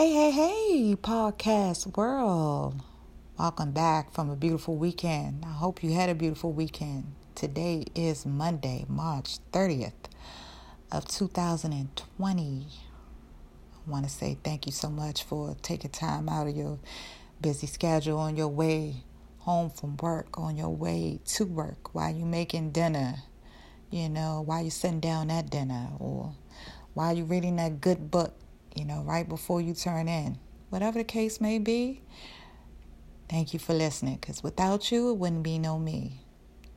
Hey, hey, hey, podcast world. Welcome back from a beautiful weekend. I hope you had a beautiful weekend. Today is Monday, March 30th of 2020. I want to say thank you so much for taking time out of your busy schedule on your way home from work, on your way to work, while you're making dinner, you know, while you're sitting down at dinner, or while you're reading that good book you know, right before you turn in. Whatever the case may be, thank you for listening because without you, it wouldn't be no me.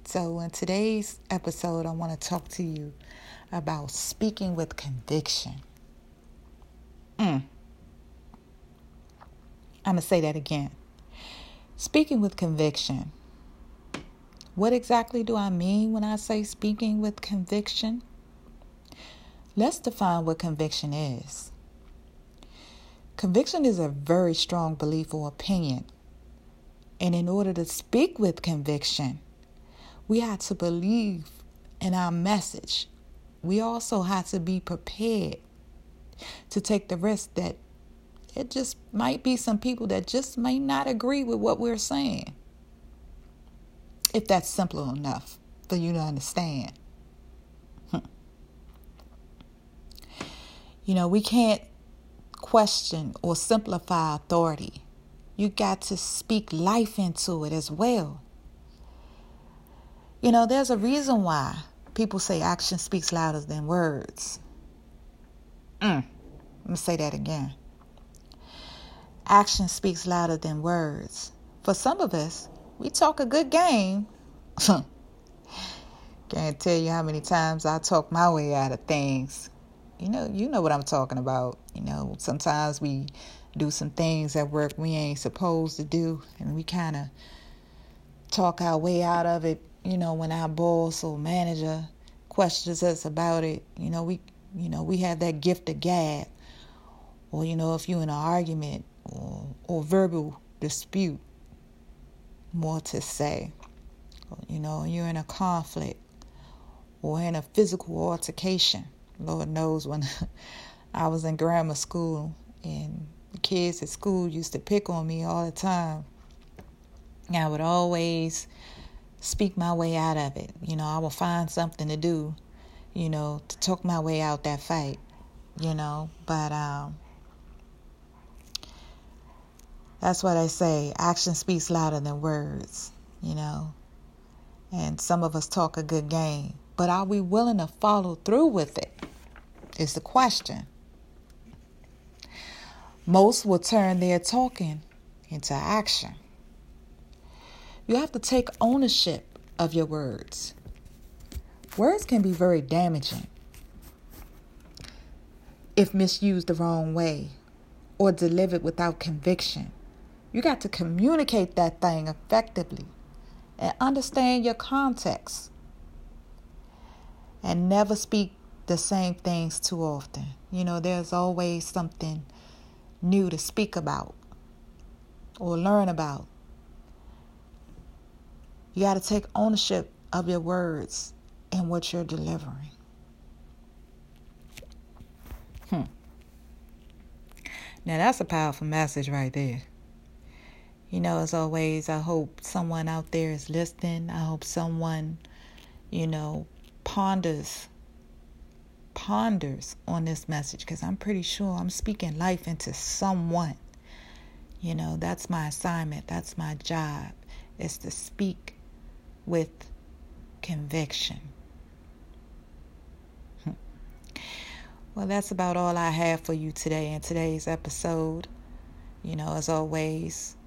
So, in today's episode, I want to talk to you about speaking with conviction. Mm. I'm going to say that again. Speaking with conviction. What exactly do I mean when I say speaking with conviction? Let's define what conviction is. Conviction is a very strong belief or opinion. And in order to speak with conviction, we have to believe in our message. We also have to be prepared to take the risk that it just might be some people that just may not agree with what we're saying. If that's simple enough for you to understand. You know, we can't question or simplify authority. You got to speak life into it as well. You know, there's a reason why people say action speaks louder than words. Mm. Let me say that again. Action speaks louder than words. For some of us, we talk a good game. Can't tell you how many times I talk my way out of things you know, you know what I'm talking about. You know, sometimes we do some things at work we ain't supposed to do, and we kind of talk our way out of it. You know, when our boss or manager questions us about it, you know, we, you know, we have that gift of gab, or you know, if you're in an argument or or verbal dispute, more to say. You know, you're in a conflict or in a physical altercation Lord knows when I was in grammar school and kids at school used to pick on me all the time. I would always speak my way out of it. You know, I would find something to do, you know, to talk my way out that fight, you know. But um, that's what I say action speaks louder than words, you know. And some of us talk a good game, but are we willing to follow through with it? Is the question. Most will turn their talking into action. You have to take ownership of your words. Words can be very damaging if misused the wrong way or delivered without conviction. You got to communicate that thing effectively and understand your context and never speak the same things too often. You know, there's always something new to speak about or learn about. You got to take ownership of your words and what you're delivering. Hmm. Now, that's a powerful message right there. You know, as always, I hope someone out there is listening. I hope someone, you know, ponders ponders on this message because I'm pretty sure I'm speaking life into someone. You know, that's my assignment, that's my job, is to speak with conviction. Hmm. Well, that's about all I have for you today in today's episode. You know, as always,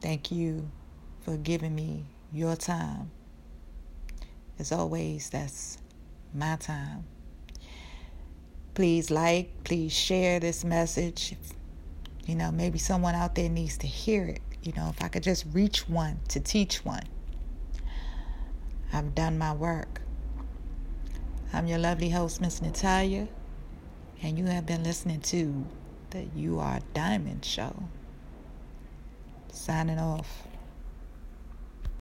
thank you for giving me your time. As always, that's my time. Please like, please share this message. You know, maybe someone out there needs to hear it. You know, if I could just reach one to teach one, I've done my work. I'm your lovely host, Miss Natalia, and you have been listening to the You Are Diamond Show. Signing off.